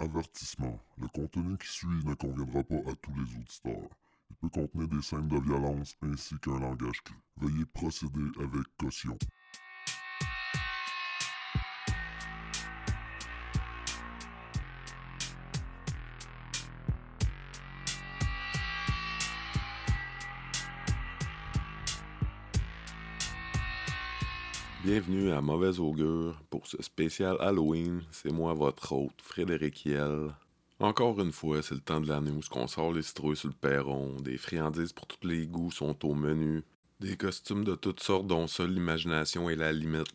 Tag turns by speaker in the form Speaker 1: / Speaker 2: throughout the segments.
Speaker 1: Avertissement. Le contenu qui suit ne conviendra pas à tous les auditeurs. Il peut contenir des scènes de violence ainsi qu'un langage cru. Veuillez procéder avec caution.
Speaker 2: Bienvenue à Mauvaise Augure pour ce spécial Halloween. C'est moi, votre hôte, Frédéric Hiel. Encore une fois, c'est le temps de l'année où on sort les citrouilles sur le perron, des friandises pour tous les goûts sont au menu, des costumes de toutes sortes dont seule l'imagination est la limite,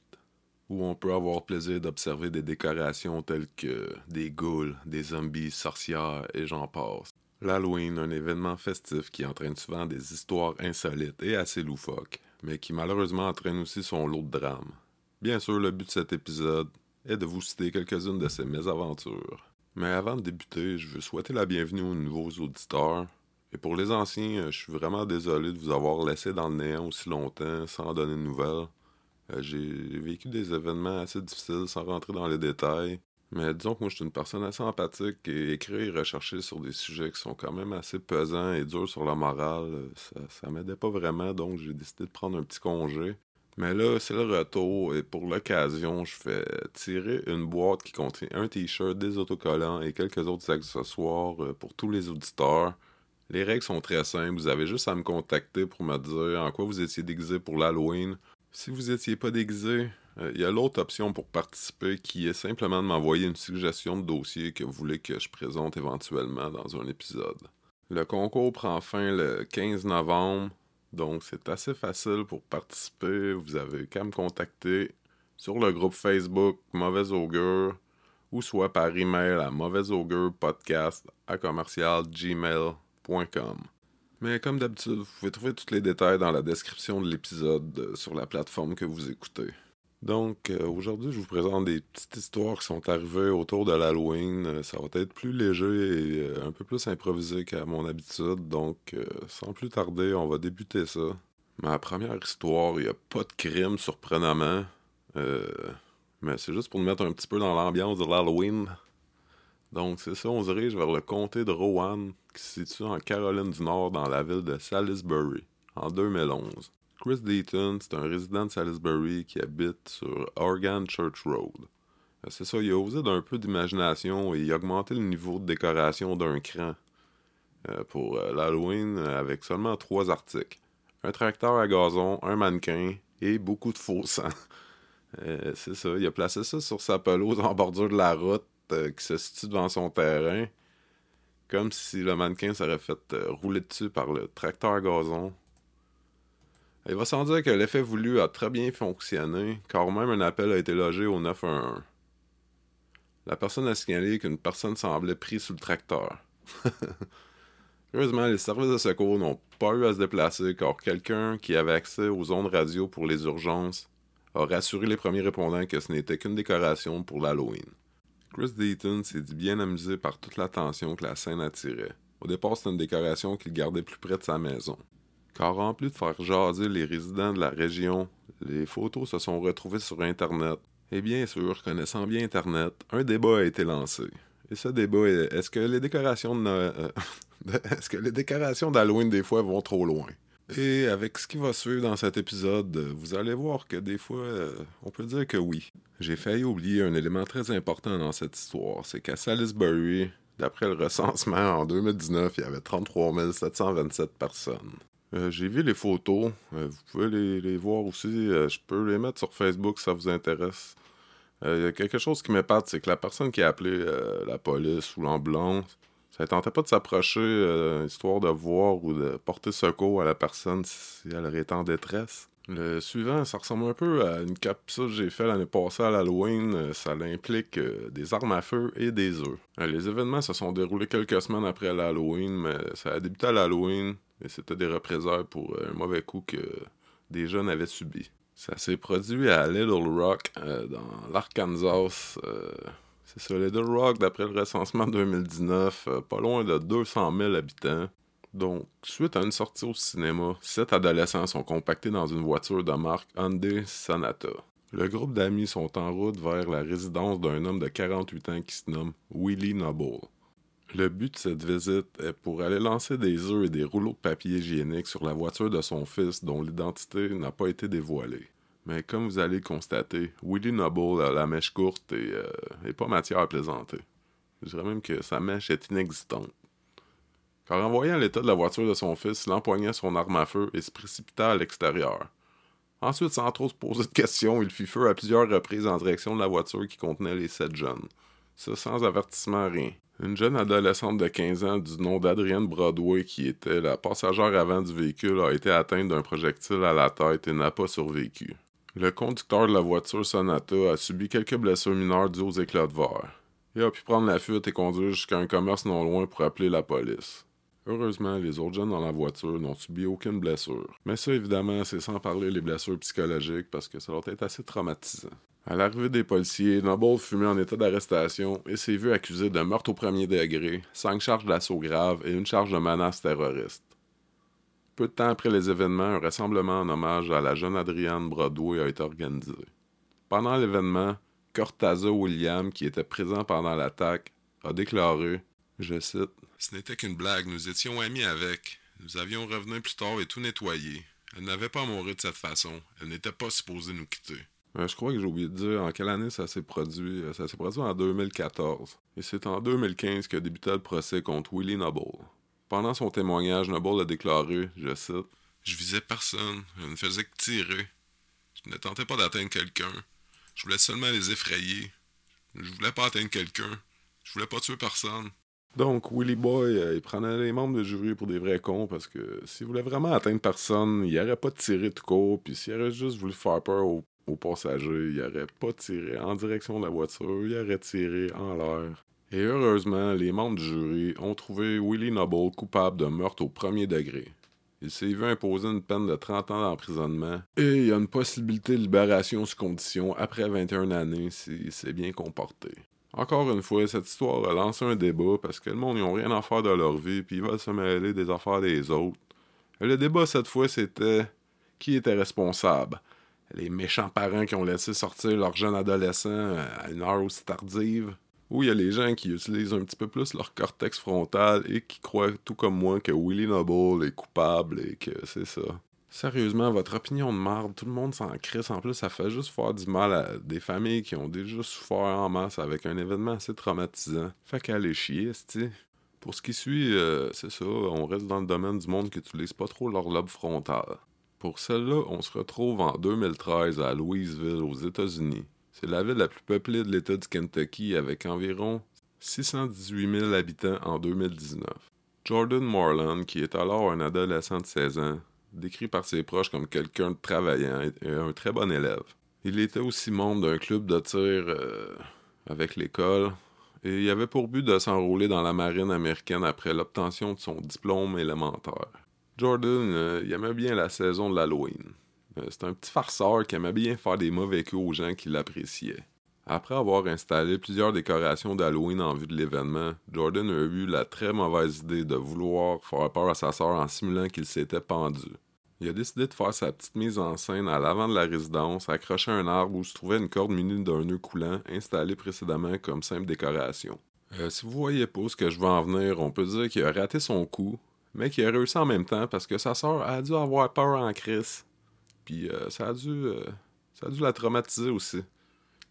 Speaker 2: où on peut avoir plaisir d'observer des décorations telles que des ghouls, des zombies, sorcières et j'en passe. L'Halloween, un événement festif qui entraîne souvent des histoires insolites et assez loufoques mais qui malheureusement entraîne aussi son lot de drames. Bien sûr, le but de cet épisode est de vous citer quelques-unes de ces mésaventures. Mais avant de débuter, je veux souhaiter la bienvenue aux nouveaux auditeurs. Et pour les anciens, je suis vraiment désolé de vous avoir laissé dans le néant aussi longtemps sans donner de nouvelles. Euh, j'ai vécu des événements assez difficiles sans rentrer dans les détails. Mais disons que moi, je suis une personne assez empathique et écrire et rechercher sur des sujets qui sont quand même assez pesants et durs sur la morale, ça, ça m'aidait pas vraiment, donc j'ai décidé de prendre un petit congé. Mais là, c'est le retour et pour l'occasion, je fais tirer une boîte qui contient un t-shirt, des autocollants et quelques autres accessoires euh, pour tous les auditeurs. Les règles sont très simples, vous avez juste à me contacter pour me dire en quoi vous étiez déguisé pour l'Halloween. Si vous étiez pas déguisé, il euh, y a l'autre option pour participer qui est simplement de m'envoyer une suggestion de dossier que vous voulez que je présente éventuellement dans un épisode. Le concours prend fin le 15 novembre, donc c'est assez facile pour participer. Vous avez qu'à me contacter sur le groupe Facebook Mauvaise Augure ou soit par email à podcast à commercialgmail.com. Mais comme d'habitude, vous pouvez trouver tous les détails dans la description de l'épisode euh, sur la plateforme que vous écoutez. Donc, euh, aujourd'hui, je vous présente des petites histoires qui sont arrivées autour de l'Halloween. Euh, ça va être plus léger et un peu plus improvisé qu'à mon habitude. Donc, sans plus tarder, on va débuter ça. Ma première histoire, il n'y a pas de crime surprenamment. mais c'est juste pour nous mettre un petit peu dans l'ambiance de l'Halloween. Donc, c'est ça, on se dirige vers le comté de Rowan, qui se situe en Caroline du Nord, dans la ville de Salisbury, en 2011. Chris Deaton, c'est un résident de Salisbury qui habite sur Organ Church Road. Euh, c'est ça, il a osé d'un peu d'imagination et il a augmenté le niveau de décoration d'un cran euh, pour euh, l'Halloween avec seulement trois articles. Un tracteur à gazon, un mannequin et beaucoup de faux sang. c'est ça, il a placé ça sur sa pelouse en bordure de la route qui se situe devant son terrain. Comme si le mannequin serait fait rouler dessus par le tracteur gazon il va sans dire que l'effet voulu a très bien fonctionné, car même un appel a été logé au 911. La personne a signalé qu'une personne semblait prise sous le tracteur. Heureusement, les services de secours n'ont pas eu à se déplacer car quelqu'un qui avait accès aux ondes radio pour les urgences a rassuré les premiers répondants que ce n'était qu'une décoration pour l'Halloween. Chris Deaton s'est dit bien amusé par toute l'attention que la scène attirait. Au départ, c'était une décoration qu'il gardait plus près de sa maison. Car en plus de faire jaser les résidents de la région, les photos se sont retrouvées sur Internet. Et bien sûr, connaissant bien Internet, un débat a été lancé. Et ce débat est est-ce que les décorations de euh, est-ce que les décorations d'Halloween des fois vont trop loin? Et avec ce qui va suivre dans cet épisode, vous allez voir que des fois, euh, on peut dire que oui. J'ai failli oublier un élément très important dans cette histoire, c'est qu'à Salisbury, d'après le recensement en 2019, il y avait 33 727 personnes. Euh, j'ai vu les photos. Euh, vous pouvez les, voir aussi. Je peux les mettre sur Facebook si ça vous intéresse. Il y a quelque chose qui m'épate, c'est que la personne qui a appelé la police ou l'ambulance, ça ne tentait pas de s'approcher, histoire de voir ou de porter secours à la personne si elle aurait en détresse. Le suivant, ça ressemble un peu à une capsule que j'ai fait l'année passée à l'Halloween. Ça implique des armes à feu et des œufs. les événements se sont déroulés quelques semaines après l'Halloween, mais ça a débuté à l'Halloween et c'était des représailles pour un mauvais coup que des jeunes avaient subi. Ça s'est produit à Little Rock, euh, dans l'Arkansas. Euh, c'est ça, Little Rock, d'après le recensement 2019, euh, pas loin de 200 000 habitants. Donc, suite à une sortie au cinéma, sept adolescents sont compactés dans une voiture de marque Hyundai Sonata. Le groupe d'amis sont en route vers la résidence d'un homme de 48 ans qui se nomme Willie Noble. Le but de cette visite est pour aller lancer des œufs et des rouleaux de papier hygiénique sur la voiture de son fils dont l'identité n'a pas été dévoilée. Mais comme vous allez le constater, Willie Noble a la mèche courte et, euh, pas matière à plaisanter. Je dirais même que sa mèche est inexistante. Car en voyant l'état de la voiture de son fils, il empoigna son arme à feu et se précipita à l'extérieur. Ensuite, sans trop se poser de questions, il fit feu à plusieurs reprises en direction de la voiture qui contenait les sept jeunes. Ça sans avertissement rien. Une jeune adolescente de 15 ans du nom d'Adrienne Broadway, qui était la passagère avant du véhicule, a été atteinte d'un projectile à la tête et n'a pas survécu. Le conducteur de la voiture Sonata a subi quelques blessures mineures dues aux éclats de verre. Il a pu prendre la fuite et conduire jusqu'à un commerce non loin pour appeler la police. Heureusement, les autres jeunes dans la voiture n'ont subi aucune blessure. Mais ça, évidemment, c'est sans parler les blessures psychologiques parce que ça doit être assez traumatisant. À l'arrivée des policiers, Noble fut mis en état d'arrestation et s'est vu accusé de meurtre au premier degré, cinq charges d'assaut grave et une charge de menace terroriste. Peu de temps après les événements, un rassemblement en hommage à la jeune Adrienne Broadway a été organisé. Pendant l'événement, Cortaza William, qui était présent pendant l'attaque, a déclaré, je cite, Ce n'était qu'une blague, nous étions amis avec. Nous avions revenu plus tard et tout nettoyé. Elle n'avait pas mouru de cette façon. Elle n'était pas supposée nous quitter. Euh, je crois que j'ai oublié de dire en quelle année ça s'est produit. Euh, ça s'est produit en 2014. Et c'est en 2015 que débuta le procès contre Willie Noble. Pendant son témoignage, Noble a déclaré, je cite, Je visais personne, je ne faisais que tirer. Je ne tentais pas d'atteindre quelqu'un. Je voulais seulement les effrayer. Je voulais pas atteindre quelqu'un. Je voulais pas tuer personne. Donc, Willie Boy, euh, il prenait les membres de jury pour des vrais cons parce que s'il voulait vraiment atteindre personne, il n'aurait pas tiré de court, puis s'il aurait juste voulu faire peur aux aux passagers, il n'aurait pas tiré en direction de la voiture, il aurait tiré en l'air. Et heureusement, les membres du jury ont trouvé Willie Noble coupable de meurtre au premier degré. Il s'est vu imposer une peine de 30 ans d'emprisonnement et il y a une possibilité de libération sous condition après 21 années s'il s'est bien comporté. Encore une fois, cette histoire a lancé un débat parce que le monde n'a rien à faire de leur vie puis ils veulent se mêler des affaires des autres. Et le débat cette fois c'était qui était responsable? Les méchants parents qui ont laissé sortir leur jeune adolescent à une heure aussi tardive? Ou il y a les gens qui utilisent un petit peu plus leur cortex frontal et qui croient tout comme moi que Willie Noble est coupable et que c'est ça. Sérieusement, votre opinion de marde, tout le monde s'en crisse. En plus, ça fait juste faire du mal à des familles qui ont déjà souffert en masse avec un événement assez traumatisant. Fait qu'aller chier, tu Pour ce qui suit, euh, c'est ça, on reste dans le domaine du monde qui utilise pas trop leur lobe frontal. Pour celle-là, on se retrouve en 2013 à Louisville, aux États-Unis. C'est la ville la plus peuplée de l'État du Kentucky avec environ 618 000 habitants en 2019. Jordan Morland, qui est alors un adolescent de 16 ans, décrit par ses proches comme quelqu'un de travaillant et un très bon élève. Il était aussi membre d'un club de tir euh, avec l'école et il avait pour but de s'enrôler dans la marine américaine après l'obtention de son diplôme élémentaire. Jordan, euh, aimait bien la saison de l'Halloween. Euh, c'est un petit farceur qui aimait bien faire des mauvais coups aux gens qui l'appréciaient. Après avoir installé plusieurs décorations d'Halloween en vue de l'événement, Jordan a eu la très mauvaise idée de vouloir faire peur à sa sœur en simulant qu'il s'était pendu. Il a décidé de faire sa petite mise en scène à l'avant de la résidence, accroché un arbre où se trouvait une corde munie d'un nœud coulant installé précédemment comme simple décoration. Euh, si vous voyez pas ce que je veux en venir, on peut dire qu'il a raté son coup, mais qui a réussi en même temps parce que sa sœur a dû avoir peur en crise. Puis euh, ça, a dû, euh, ça a dû la traumatiser aussi.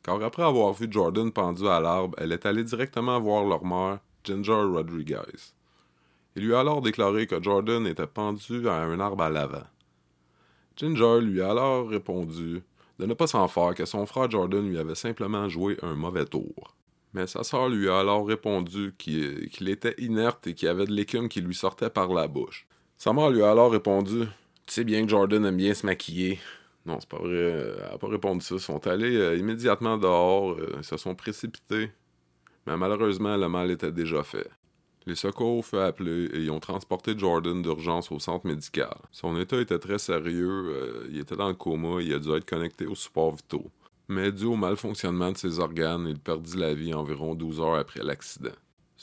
Speaker 2: Car après avoir vu Jordan pendu à l'arbre, elle est allée directement voir leur mère, Ginger Rodriguez. Il lui a alors déclaré que Jordan était pendu à un arbre à l'avant. Ginger lui a alors répondu de ne pas s'en faire que son frère Jordan lui avait simplement joué un mauvais tour. Mais sa sœur lui a alors répondu qu'il était inerte et qu'il y avait de l'écume qui lui sortait par la bouche. Sa mère lui a alors répondu Tu sais bien que Jordan aime bien se maquiller. Non, c'est pas vrai. Elle n'a pas répondu ça. Ils sont allés euh, immédiatement dehors. Euh, ils se sont précipités. Mais malheureusement, le mal était déjà fait. Les secours furent appelés et ils ont transporté Jordan d'urgence au centre médical. Son état était très sérieux. Euh, il était dans le coma. Il a dû être connecté au support vitaux mais dû au malfonctionnement de ses organes, il perdit la vie environ 12 heures après l'accident.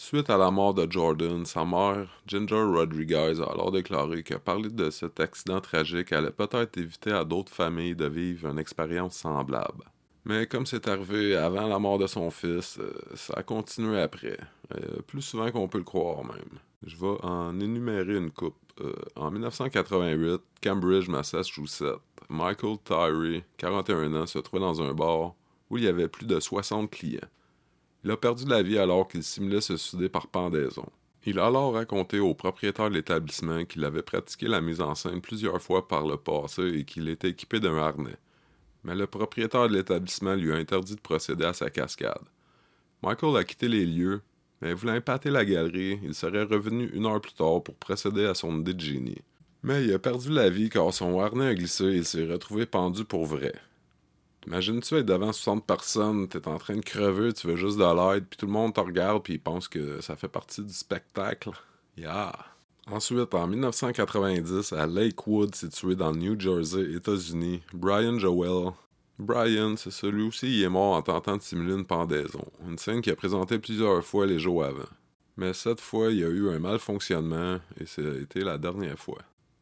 Speaker 2: Suite à la mort de Jordan, sa mère, Ginger Rodriguez, a alors déclaré que parler de cet accident tragique allait peut-être éviter à d'autres familles de vivre une expérience semblable. Mais comme c'est arrivé avant la mort de son fils, euh, ça a continué après, euh, plus souvent qu'on peut le croire même. Je vais en énumérer une coupe. Euh, en 1988, Cambridge, Massachusetts, Michael Tyree, 41 ans, se trouvait dans un bar où il y avait plus de 60 clients. Il a perdu la vie alors qu'il simulait se suicider par pendaison. Il a alors raconté au propriétaire de l'établissement qu'il avait pratiqué la mise en scène plusieurs fois par le passé et qu'il était équipé d'un harnais. Mais le propriétaire de l'établissement lui a interdit de procéder à sa cascade. Michael a quitté les lieux, mais voulant épater la galerie, il serait revenu une heure plus tard pour procéder à son idée. Mais il a perdu la vie car son harnais a glissé et il s'est retrouvé pendu pour vrai. Imagine-tu être devant 60 personnes, t'es en train de crever, tu veux juste de l'aide, puis tout le monde te regarde, puis il pense que ça fait partie du spectacle. Yeah! Ensuite, en 1990, à Lakewood, situé dans le New Jersey, États-Unis, Brian Joel. Brian, c'est celui aussi, il est mort en tentant de simuler une pendaison. Une scène qui a présenté plusieurs fois les jours avant. Mais cette fois, il y a eu un malfonctionnement et c'était la dernière fois.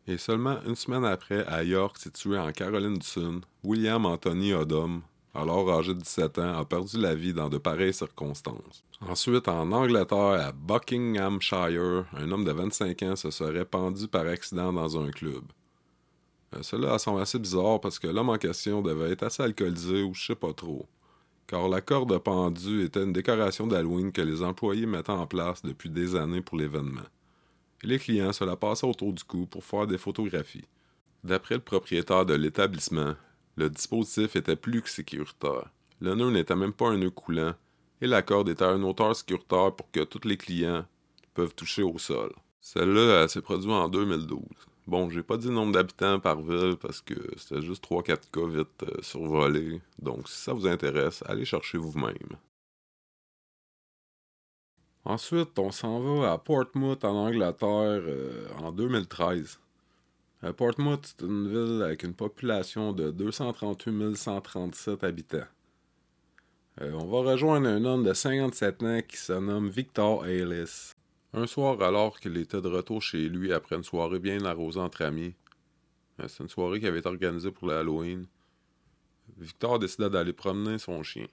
Speaker 2: Et seulement une semaine après, à York, situé en Caroline du Sud, William Anthony Odom, alors âgé de 17 ans, a perdu la vie dans de pareilles circonstances. Ensuite, en Angleterre, à Buckinghamshire, un homme de 25 ans se serait pendu par accident dans un club. Euh, cela semble assez bizarre parce que l'homme en question devait être assez alcoolisé ou je sais pas trop. Car la corde pendue était une décoration d'Halloween que les employés mettaient en place depuis des années pour l'événement les clients se la passaient autour du cou pour faire des photographies. D'après le propriétaire de l'établissement, le dispositif était plus que sécuritaire. Le nœud n'était même pas un nœud coulant, et la corde était à une hauteur sécuritaire pour que tous les clients peuvent toucher au sol. Celle-là s'est produite en 2012. Bon, j'ai pas dit le nombre d'habitants par ville parce que c'était juste 3-4 cas vite euh, survolés. Donc, si ça vous intéresse, allez chercher vous-même. Ensuite, on s'en va à Portsmouth en Angleterre euh, en 2013. Euh, Portsmouth, c'est une ville avec une population de 238 137 habitants. Euh, on va rejoindre un homme de 57 ans qui se nomme Victor Ellis. Un soir, alors qu'il était de retour chez lui après une soirée bien arrosée entre amis, c'est une soirée qui avait été organisée pour l'Halloween, Victor décida d'aller promener son chien.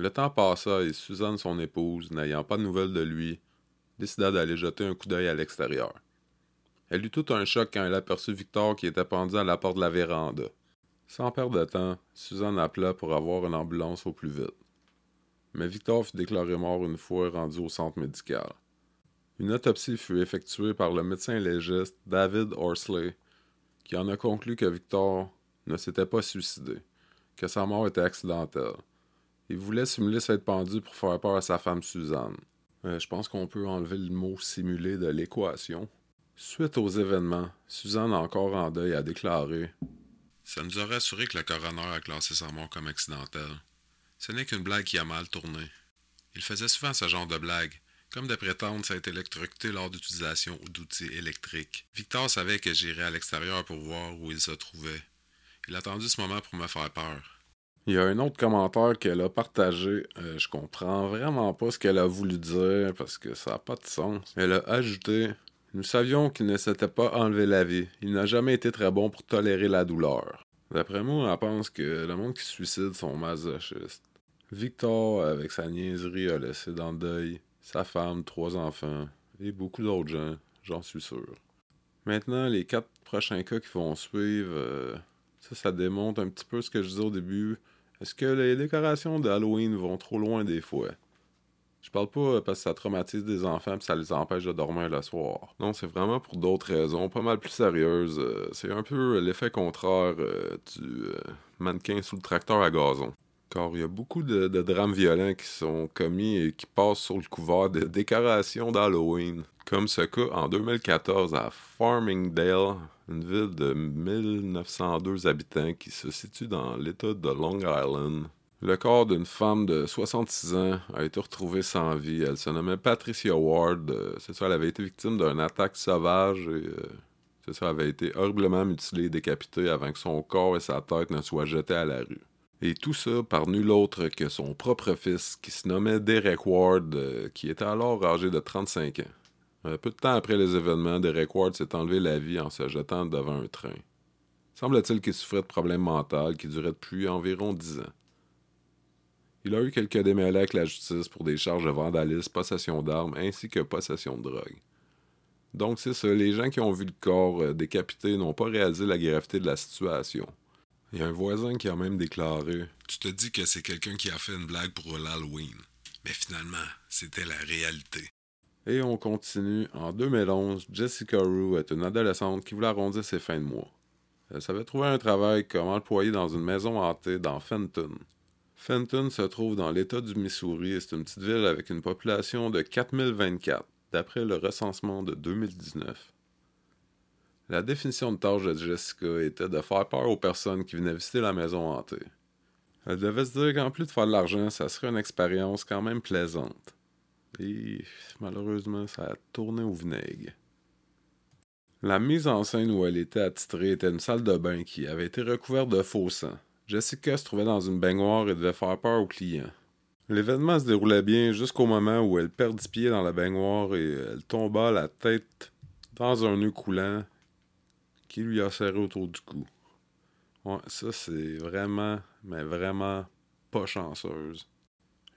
Speaker 2: Le temps passa et Suzanne, son épouse, n'ayant pas de nouvelles de lui, décida d'aller jeter un coup d'œil à l'extérieur. Elle eut tout un choc quand elle aperçut Victor qui était pendu à la porte de la véranda. Sans perdre de temps, Suzanne appela pour avoir une ambulance au plus vite. Mais Victor fut déclaré mort une fois rendu au centre médical. Une autopsie fut effectuée par le médecin légiste David Horsley, qui en a conclu que Victor ne s'était pas suicidé, que sa mort était accidentelle. Il voulait simuler s'être pendu pour faire peur à sa femme Suzanne. Euh, je pense qu'on peut enlever le mot simuler de l'équation. Suite aux événements, Suzanne, encore en deuil, a déclaré
Speaker 3: Ça nous a rassuré que le coroner a classé sa mort comme accidentelle. Ce n'est qu'une blague qui a mal tourné. Il faisait souvent ce genre de blague, comme de prétendre s'être électrocuté lors d'utilisation d'outils électriques. Victor savait que j'irais à l'extérieur pour voir où il se trouvait. Il a attendu ce moment pour me faire peur.
Speaker 2: Il y a un autre commentaire qu'elle a partagé. Euh, je comprends vraiment pas ce qu'elle a voulu dire parce que ça n'a pas de sens. Elle a ajouté Nous savions qu'il ne s'était pas enlevé la vie. Il n'a jamais été très bon pour tolérer la douleur. D'après moi, elle pense que le monde qui suicide sont masochistes. Victor, avec sa niaiserie, a laissé dans le deuil sa femme, trois enfants et beaucoup d'autres gens, j'en suis sûr. Maintenant, les quatre prochains cas qui vont suivre, euh, ça, ça démontre un petit peu ce que je disais au début. Est-ce que les décorations d'Halloween vont trop loin des fois? Je parle pas parce que ça traumatise des enfants et ça les empêche de dormir le soir. Non, c'est vraiment pour d'autres raisons, pas mal plus sérieuses. Euh, c'est un peu l'effet contraire euh, du euh, mannequin sous le tracteur à gazon. Car il y a beaucoup de, de, drames violents qui sont commis et qui passent sur le couvert de décorations d'Halloween. Comme ce cas en 2014 à Farmingdale, une ville de 1902 habitants qui se situe dans l'État de Long Island. Le corps d'une femme de 66 ans a été retrouvé sans vie. Elle se nommait Patricia Ward. C'est ça, elle avait été victime d'une attaque sauvage et euh, c'est ça, elle avait été horriblement mutilée et décapitée avant que son corps et sa tête ne soient jetés à la rue. Et tout ça par nul autre que son propre fils, qui se nommait Derek Ward, euh, qui était alors âgé de 35 ans. Un peu de temps après les événements, Derek Ward s'est enlevé la vie en se jetant devant un train. Semble-t-il qu'il souffrait de problèmes mentaux qui duraient depuis environ 10 ans. Il a eu quelques démêlés avec la justice pour des charges de vandalisme, possession d'armes ainsi que possession de drogue. Donc c'est ça, les gens qui ont vu le corps euh, décapité n'ont pas réalisé la gravité de la situation. Il y a un voisin qui a même déclaré
Speaker 3: Tu te dis que c'est quelqu'un qui a fait une blague pour l'Halloween. Mais finalement, c'était la réalité.
Speaker 2: Et on continue. En 2011, Jessica Rue est une adolescente qui voulait arrondir ses fins de mois. Elle savait trouver un travail comme employée dans une maison hantée dans Fenton. Fenton se trouve dans l'État du Missouri et c'est une petite ville avec une population de 4024, d'après le recensement de 2019. La définition de tâche de Jessica était de faire peur aux personnes qui venaient visiter la maison hantée. Elle devait se dire qu'en plus de faire de l'argent, ça serait une expérience quand même plaisante. Et malheureusement, ça a tourné au vinaigre. La mise en scène où elle était attitrée était une salle de bain qui avait été recouverte de faux sang. Jessica se trouvait dans une baignoire et devait faire peur aux clients. L'événement se déroulait bien jusqu'au moment où elle perdit pied dans la baignoire et elle tomba la tête dans un nœud coulant qui lui a serré autour du cou. Ça, c'est vraiment, mais vraiment pas chanceuse.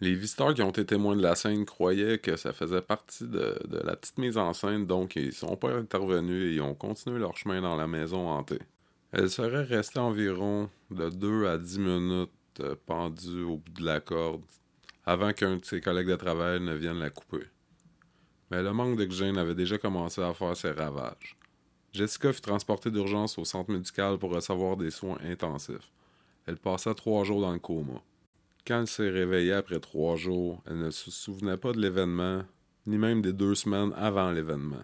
Speaker 2: Les visiteurs qui ont été témoins de la scène croyaient que ça faisait partie de, la petite mise en scène, donc ils sont pas intervenus et ont continué leur chemin dans la maison hantée. Elle serait restée environ de 2 à 10 minutes euh, pendue au bout de la corde avant qu'un de ses collègues de travail ne vienne la couper. Mais le manque d'oxygène avait déjà commencé à faire ses ravages. Jessica fut transportée d'urgence au centre médical pour recevoir des soins intensifs. Elle passa trois jours dans le coma. Quand elle s'est réveillée après trois jours, elle ne se souvenait pas de l'événement, ni même des deux semaines avant l'événement.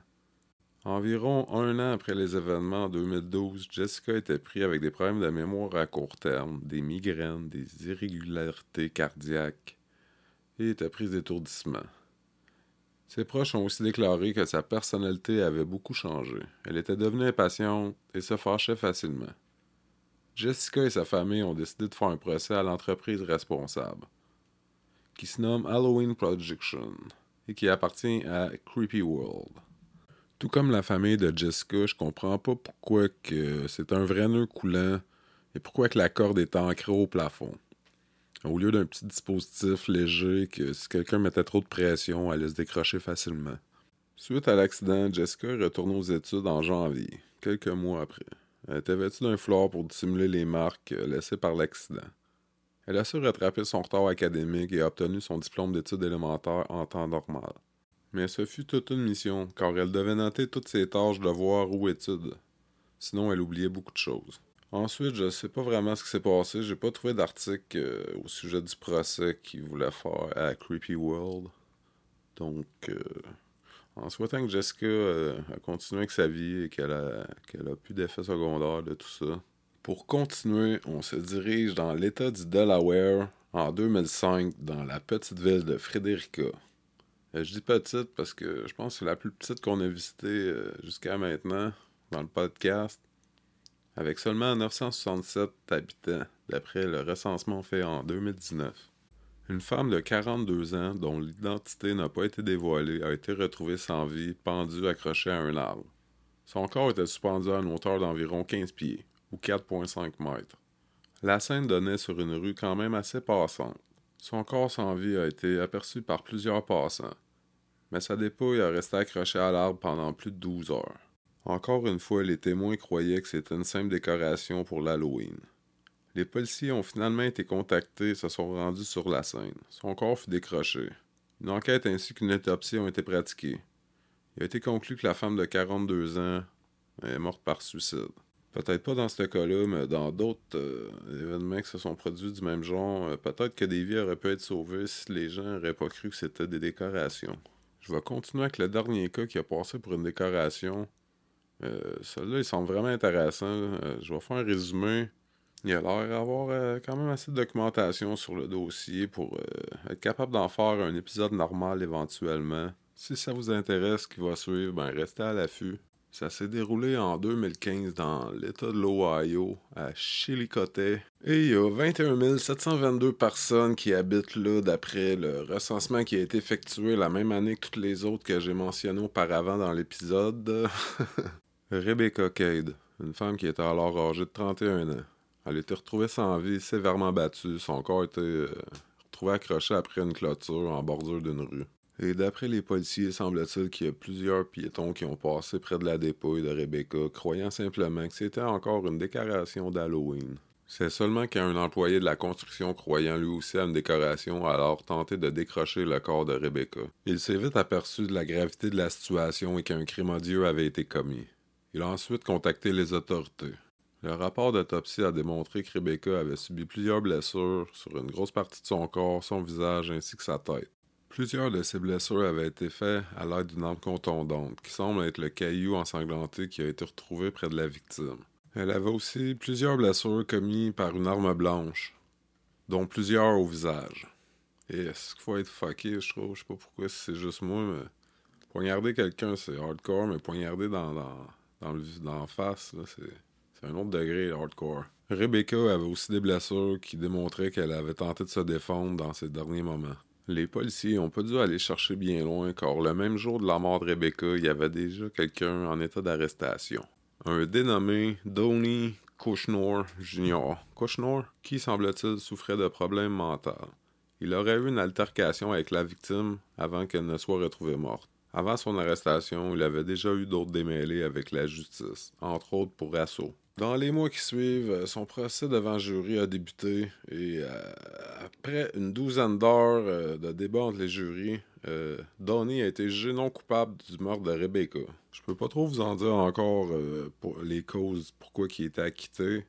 Speaker 2: Environ un an après les événements en 2012, Jessica était prise avec des problèmes de mémoire à court terme, des migraines, des irrégularités cardiaques et était prise d'étourdissement. Ses proches ont aussi déclaré que sa personnalité avait beaucoup changé. Elle était devenue impatiente et se fâchait facilement. Jessica et sa famille ont décidé de faire un procès à l'entreprise responsable, qui se nomme Halloween Projection et qui appartient à Creepy World. Tout comme la famille de Jessica, je comprends pas pourquoi que c'est un vrai nœud coulant et pourquoi que la corde est ancrée au plafond au lieu d'un petit dispositif léger que si quelqu'un mettait trop de pression, elle allait se décrocher facilement. Suite à l'accident, Jessica est retournée aux études en janvier, quelques mois après. Elle était vêtue d'un fleur pour dissimuler les marques laissées par l'accident? Elle a su rattraper son retard académique et a obtenu son diplôme d'études élémentaires en temps normal. Mais ce fut toute une mission, car elle devait noter toutes ses tâches, devoirs ou études. Sinon, elle oubliait beaucoup de choses. Ensuite, je sais pas vraiment ce qui s'est passé. J'ai pas trouvé d'article euh, au sujet du procès qu'il voulait faire à Creepy World. Donc, euh, en souhaitant que Jessica euh, a continué avec sa vie et qu'elle a, a plus d'effets secondaires de tout ça. Pour continuer, on se dirige dans l'État du Delaware en 2005 dans la petite ville de Frederica. je dis petite parce que je pense que c'est la plus petite qu'on a visitée jusqu'à maintenant dans le podcast avec seulement 967 habitants, d'après le recensement fait en 2019. Une femme de 42 ans, dont l'identité n'a pas été dévoilée, a été retrouvée sans vie, pendue accrochée à un arbre. Son corps était suspendu à une hauteur d'environ 15 pieds, ou 4,5 mètres. La scène donnait sur une rue quand même assez passante. Son corps sans vie a été aperçu par plusieurs passants, mais sa dépouille a resté accrochée à l'arbre pendant plus de 12 heures. Encore une fois, les témoins croyaient que c'était une simple décoration pour l'Halloween. Les policiers ont finalement été contactés et se sont rendus sur la scène. Son corps fut décroché. Une enquête ainsi qu'une autopsie ont été pratiquées. Il a été conclu que la femme de 42 ans est morte par suicide. Peut-être pas dans ce cas-là, mais dans d'autres euh, événements qui se sont produits du même genre, euh, peut-être que des vies auraient pu être sauvées si les gens n'auraient pas cru que c'était des décorations. Je vais continuer avec le dernier cas qui a passé pour une décoration, euh, celui-là, il semble vraiment intéressant. Je vais faire un résumé. Il a l'air d'avoir euh, quand même assez de documentation sur le dossier pour être capable d'en faire un épisode normal éventuellement. Si ça vous intéresse ce qui va suivre, ben restez à l'affût. Ça s'est déroulé en 2015 dans l'État de l'Ohio, à Chillicothe. Et il y a 21 722 personnes qui habitent là d'après le recensement qui a été effectué la même année que toutes les autres que j'ai mentionnées auparavant dans l'épisode. Rebecca Cade, une femme qui était alors âgée de 31 ans. Elle été retrouvée sans vie, sévèrement battue. Son corps a été euh, retrouvé accroché après une clôture en bordure d'une rue. Et d'après les policiers, semble-t-il qu'il y a plusieurs piétons qui ont passé près de la dépouille de Rebecca, croyant simplement que c'était encore une décoration d'Halloween. C'est seulement qu'un employé de la construction croyant lui aussi à une décoration a alors tenté de décrocher le corps de Rebecca. Il s'est vite aperçu de la gravité de la situation et qu'un crime odieux avait été commis. Il a ensuite contacté les autorités. Le rapport d'autopsie a démontré que Rebecca avait subi plusieurs blessures sur une grosse partie de son corps, son visage ainsi que sa tête. Plusieurs de ces blessures avaient été faites à l'aide d'une arme contondante, qui semble être le caillou ensanglanté qui a été retrouvé près de la victime. Elle avait aussi plusieurs blessures commises par une arme blanche, dont plusieurs au visage. Et est-ce qu'il faut être fucké, je trouve? Je sais pas pourquoi c'est juste moi, mais poignarder quelqu'un, c'est hardcore, mais poignarder dans, dans, le, dans la face, c'est un autre degré hardcore. Rebecca avait aussi des blessures qui démontraient qu'elle avait tenté de se défendre dans ses derniers moments. Les policiers ont pas dû aller chercher bien loin car le même jour de la mort de Rebecca, il y avait déjà quelqu'un en état d'arrestation. Un dénommé Donny Kushnor Jr. Kushnor, qui semble-t-il souffrait de problèmes mentaux. Il aurait eu une altercation avec la victime avant qu'elle ne soit retrouvée morte. Avant son arrestation, il avait déjà eu d'autres démêlés avec la justice, entre autres pour assaut. Dans les mois qui suivent, euh, son procès devant jury a débuté et euh, après une douzaine d'heures euh, de débat entre les jurys, Donnie a été jugé non coupable du meurtre de Rebecca. Je peux pas trop vous en dire encore les causes pourquoi il était acquitté,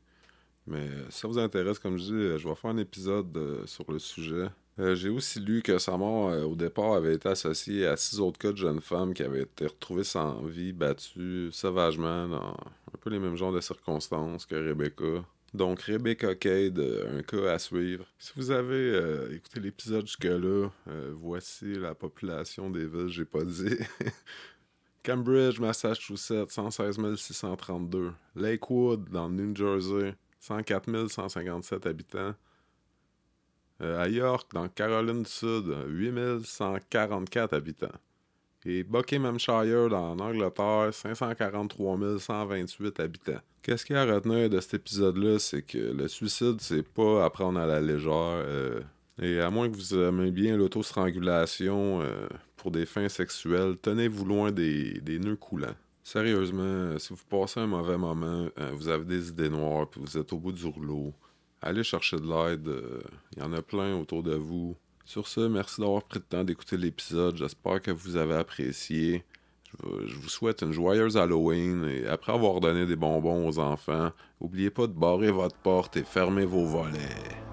Speaker 2: mais si ça vous intéresse, comme je dis, je vais faire un épisode sur le sujet. Euh, j'ai aussi lu que sa mort, euh, au départ, avait été associée à six autres cas de jeunes femmes qui avaient été retrouvées sans vie, battues sauvagement dans un peu les mêmes genres de circonstances que Rebecca. Donc, Rebecca Cade, euh, un cas à suivre. Si vous avez écouté l'épisode jusque-là, voici la population des villes, j'ai pas dit. Cambridge, Massachusetts, 116 632. Lakewood, dans le New Jersey, 104 157 habitants. Euh, York, dans Caroline du Sud, 8144 habitants. Et Buckinghamshire, dans Angleterre, 543 128 habitants. Qu'est-ce qu'il y a à retenir de cet épisode-là, c'est que le suicide, c'est pas à prendre à la légère. Euh, et à moins que vous aimez bien l'autostrangulation euh, pour des fins sexuelles, tenez-vous loin des, nœuds coulants. Sérieusement, si vous passez un mauvais moment, vous avez des idées noires, puis vous êtes au bout du rouleau, allez chercher de l'aide. Il euh, y en a plein autour de vous. Sur ce, merci d'avoir pris le temps d'écouter l'épisode. J'espère que vous avez apprécié. Je vous souhaite une joyeuse Halloween et après avoir donné des bonbons aux enfants, n'oubliez pas de barrer votre porte et fermer vos volets.